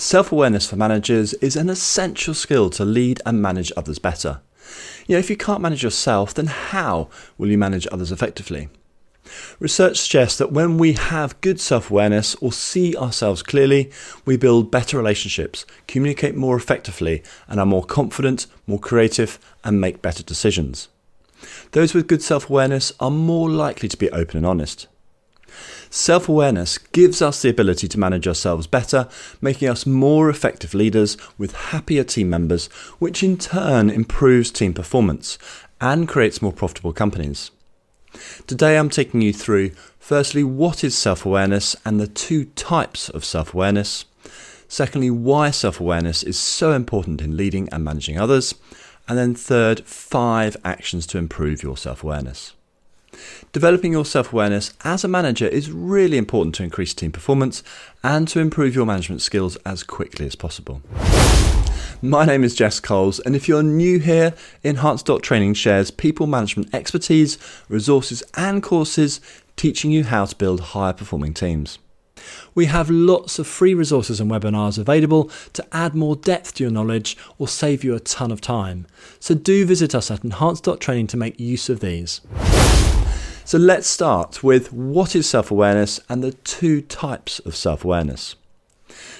Self awareness for managers is an essential skill to lead and manage others better. You know, if you can't manage yourself, then how will you manage others effectively? Research suggests that when we have good self awareness or see ourselves clearly, we build better relationships, communicate more effectively, and are more confident, more creative, and make better decisions. Those with good self awareness are more likely to be open and honest. Self awareness gives us the ability to manage ourselves better, making us more effective leaders with happier team members, which in turn improves team performance and creates more profitable companies. Today I'm taking you through firstly, what is self awareness and the two types of self awareness. Secondly, why self awareness is so important in leading and managing others. And then third, five actions to improve your self awareness. Developing your self awareness as a manager is really important to increase team performance and to improve your management skills as quickly as possible. My name is Jess Coles, and if you're new here, Enhance Training shares people management expertise, resources, and courses teaching you how to build higher performing teams. We have lots of free resources and webinars available to add more depth to your knowledge or save you a ton of time. So do visit us at Enhance Training to make use of these. So let's start with what is self awareness and the two types of self awareness.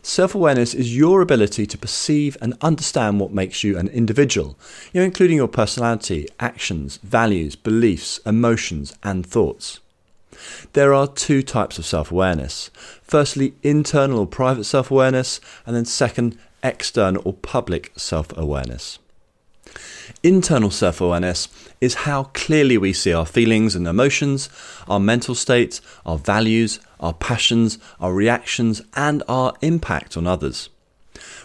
Self awareness is your ability to perceive and understand what makes you an individual, you know, including your personality, actions, values, beliefs, emotions, and thoughts. There are two types of self awareness. Firstly, internal or private self awareness, and then second, external or public self awareness. Internal self awareness is how clearly we see our feelings and emotions, our mental state, our values, our passions, our reactions, and our impact on others.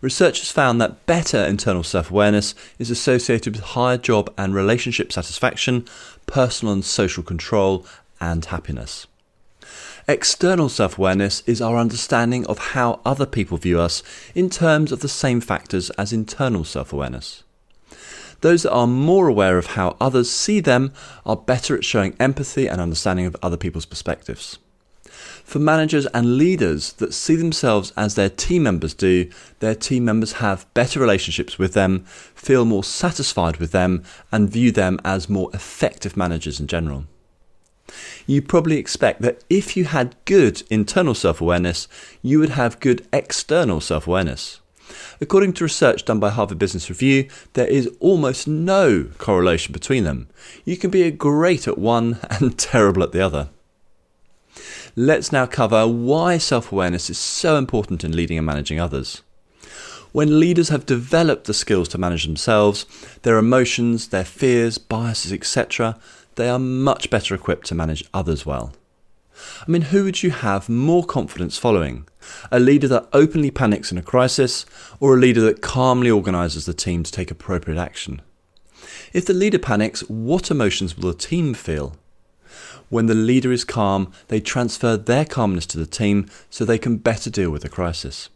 Researchers found that better internal self awareness is associated with higher job and relationship satisfaction, personal and social control, and happiness. External self awareness is our understanding of how other people view us in terms of the same factors as internal self awareness. Those that are more aware of how others see them are better at showing empathy and understanding of other people's perspectives. For managers and leaders that see themselves as their team members do, their team members have better relationships with them, feel more satisfied with them, and view them as more effective managers in general. You probably expect that if you had good internal self awareness, you would have good external self awareness. According to research done by Harvard Business Review, there is almost no correlation between them. You can be great at one and terrible at the other. Let's now cover why self awareness is so important in leading and managing others. When leaders have developed the skills to manage themselves, their emotions, their fears, biases, etc., they are much better equipped to manage others well. I mean, who would you have more confidence following? A leader that openly panics in a crisis, or a leader that calmly organises the team to take appropriate action? If the leader panics, what emotions will the team feel? When the leader is calm, they transfer their calmness to the team so they can better deal with the crisis.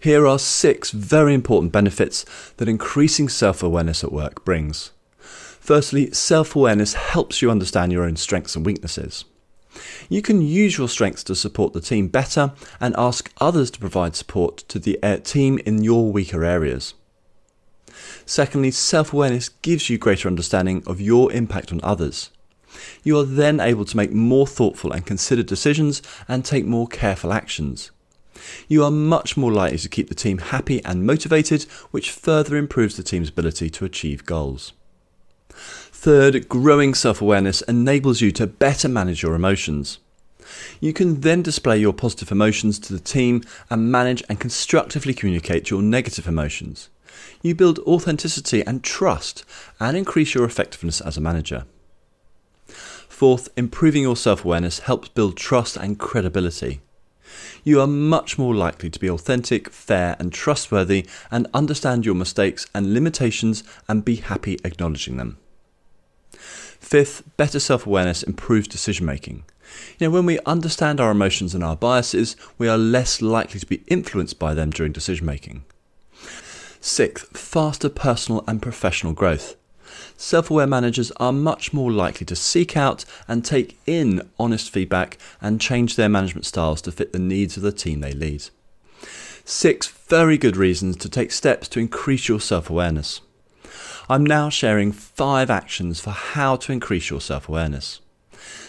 Here are six very important benefits that increasing self awareness at work brings. Firstly, self awareness helps you understand your own strengths and weaknesses. You can use your strengths to support the team better and ask others to provide support to the uh, team in your weaker areas. Secondly, self awareness gives you greater understanding of your impact on others. You are then able to make more thoughtful and considered decisions and take more careful actions. You are much more likely to keep the team happy and motivated, which further improves the team's ability to achieve goals. Third, growing self awareness enables you to better manage your emotions. You can then display your positive emotions to the team and manage and constructively communicate your negative emotions. You build authenticity and trust and increase your effectiveness as a manager. Fourth, improving your self awareness helps build trust and credibility. You are much more likely to be authentic, fair, and trustworthy and understand your mistakes and limitations and be happy acknowledging them. Fifth, better self awareness improves decision making. You know, when we understand our emotions and our biases, we are less likely to be influenced by them during decision making. Sixth, faster personal and professional growth. Self aware managers are much more likely to seek out and take in honest feedback and change their management styles to fit the needs of the team they lead. Six very good reasons to take steps to increase your self awareness. I'm now sharing five actions for how to increase your self awareness.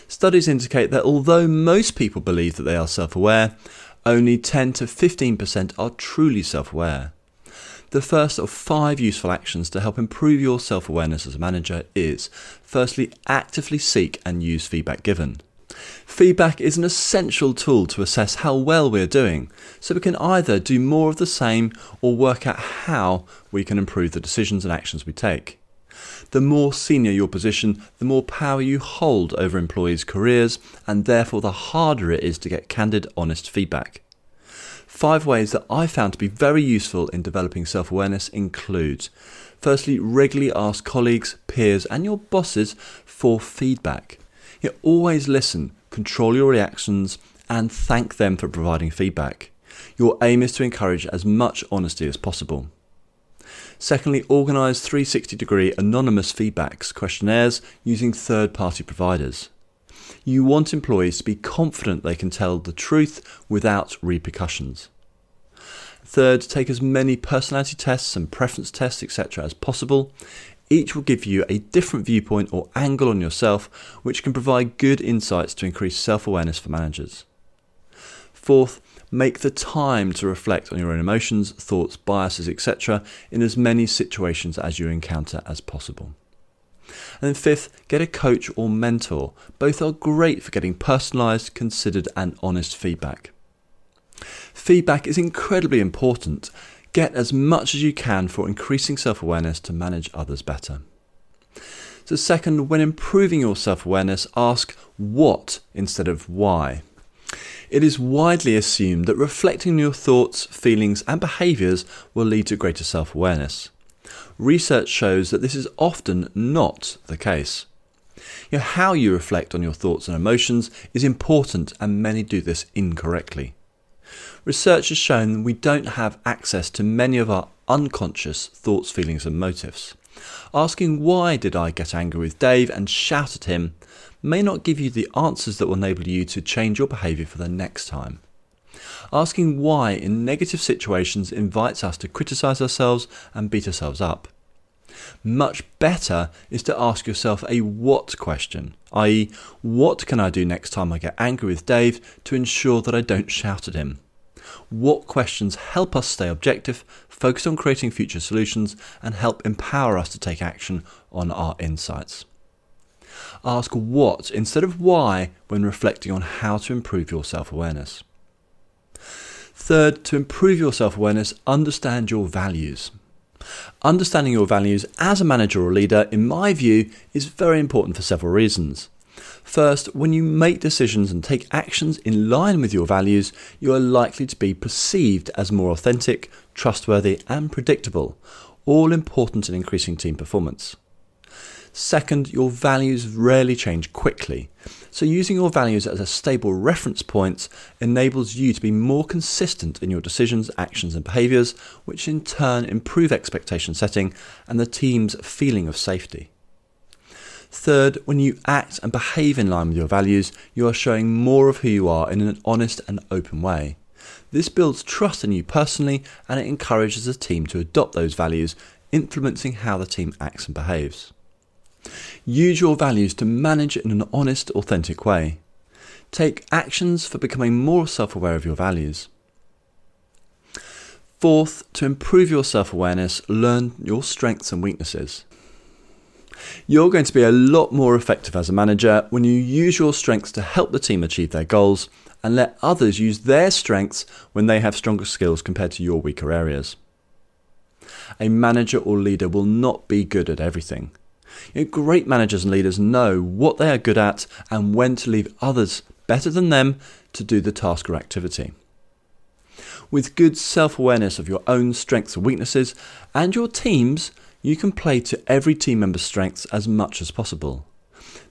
Studies indicate that although most people believe that they are self aware, only 10 to 15% are truly self aware. The first of five useful actions to help improve your self awareness as a manager is firstly, actively seek and use feedback given. Feedback is an essential tool to assess how well we're doing, so we can either do more of the same or work out how we can improve the decisions and actions we take. The more senior your position, the more power you hold over employees' careers, and therefore the harder it is to get candid, honest feedback. Five ways that I found to be very useful in developing self awareness include firstly, regularly ask colleagues, peers, and your bosses for feedback. You always listen, control your reactions, and thank them for providing feedback. Your aim is to encourage as much honesty as possible. Secondly, organise 360 degree anonymous feedbacks questionnaires using third party providers. You want employees to be confident they can tell the truth without repercussions. Third, take as many personality tests and preference tests, etc., as possible. Each will give you a different viewpoint or angle on yourself, which can provide good insights to increase self awareness for managers. Fourth, make the time to reflect on your own emotions, thoughts, biases, etc., in as many situations as you encounter as possible. And then fifth, get a coach or mentor. Both are great for getting personalised, considered, and honest feedback. Feedback is incredibly important Get as much as you can for increasing self awareness to manage others better. So, second, when improving your self awareness, ask what instead of why. It is widely assumed that reflecting your thoughts, feelings, and behaviours will lead to greater self awareness. Research shows that this is often not the case. You know, how you reflect on your thoughts and emotions is important, and many do this incorrectly. Research has shown we don't have access to many of our unconscious thoughts, feelings, and motives. Asking why did I get angry with Dave and shout at him may not give you the answers that will enable you to change your behaviour for the next time. Asking why in negative situations invites us to criticise ourselves and beat ourselves up. Much better is to ask yourself a what question, i.e., what can I do next time I get angry with Dave to ensure that I don't shout at him? What questions help us stay objective, focus on creating future solutions, and help empower us to take action on our insights? Ask what instead of why when reflecting on how to improve your self awareness. Third, to improve your self awareness, understand your values. Understanding your values as a manager or leader, in my view, is very important for several reasons. First, when you make decisions and take actions in line with your values, you are likely to be perceived as more authentic, trustworthy, and predictable, all important in increasing team performance. Second, your values rarely change quickly, so using your values as a stable reference point enables you to be more consistent in your decisions, actions, and behaviours, which in turn improve expectation setting and the team's feeling of safety. Third, when you act and behave in line with your values, you are showing more of who you are in an honest and open way. This builds trust in you personally and it encourages the team to adopt those values, influencing how the team acts and behaves. Use your values to manage in an honest, authentic way. Take actions for becoming more self aware of your values. Fourth, to improve your self awareness, learn your strengths and weaknesses. You're going to be a lot more effective as a manager when you use your strengths to help the team achieve their goals and let others use their strengths when they have stronger skills compared to your weaker areas. A manager or leader will not be good at everything. You know, great managers and leaders know what they are good at and when to leave others better than them to do the task or activity. With good self awareness of your own strengths and weaknesses and your team's, you can play to every team member's strengths as much as possible.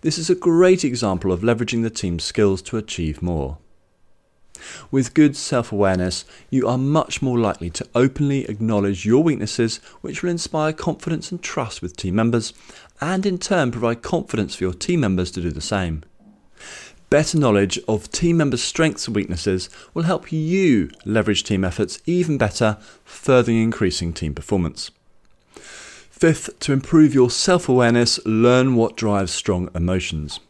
This is a great example of leveraging the team's skills to achieve more. With good self awareness, you are much more likely to openly acknowledge your weaknesses, which will inspire confidence and trust with team members, and in turn provide confidence for your team members to do the same. Better knowledge of team members' strengths and weaknesses will help you leverage team efforts even better, further increasing team performance. Fifth, to improve your self awareness, learn what drives strong emotions.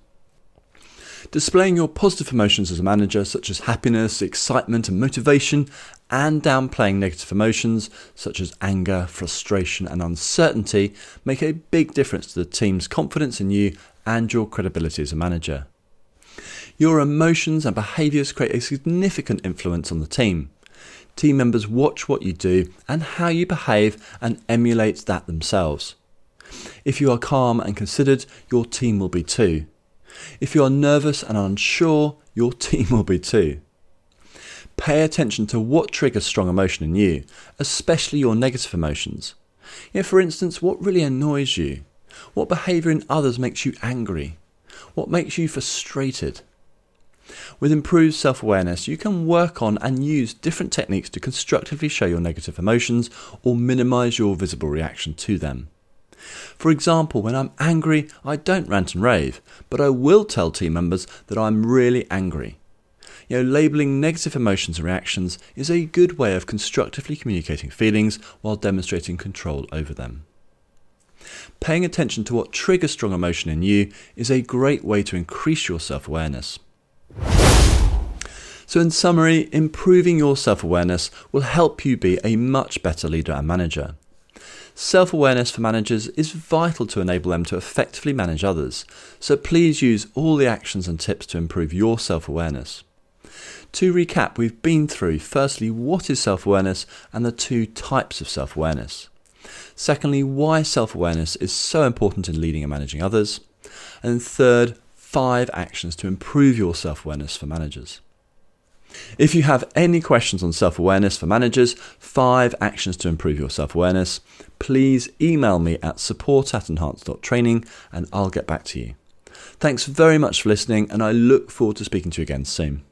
Displaying your positive emotions as a manager, such as happiness, excitement, and motivation, and downplaying negative emotions, such as anger, frustration, and uncertainty, make a big difference to the team's confidence in you and your credibility as a manager. Your emotions and behaviours create a significant influence on the team. Team members watch what you do and how you behave and emulate that themselves. If you are calm and considered, your team will be too. If you are nervous and unsure, your team will be too. Pay attention to what triggers strong emotion in you, especially your negative emotions. Know, for instance, what really annoys you? What behaviour in others makes you angry? What makes you frustrated? With improved self awareness, you can work on and use different techniques to constructively show your negative emotions or minimize your visible reaction to them. For example, when I'm angry, I don't rant and rave, but I will tell team members that I'm really angry. You know, labeling negative emotions and reactions is a good way of constructively communicating feelings while demonstrating control over them. Paying attention to what triggers strong emotion in you is a great way to increase your self awareness. So, in summary, improving your self awareness will help you be a much better leader and manager. Self awareness for managers is vital to enable them to effectively manage others, so please use all the actions and tips to improve your self awareness. To recap, we've been through firstly, what is self awareness and the two types of self awareness. Secondly, why self awareness is so important in leading and managing others. And third, five actions to improve your self awareness for managers. If you have any questions on self awareness for managers, five actions to improve your self awareness, please email me at support at enhance.training and I'll get back to you. Thanks very much for listening, and I look forward to speaking to you again soon.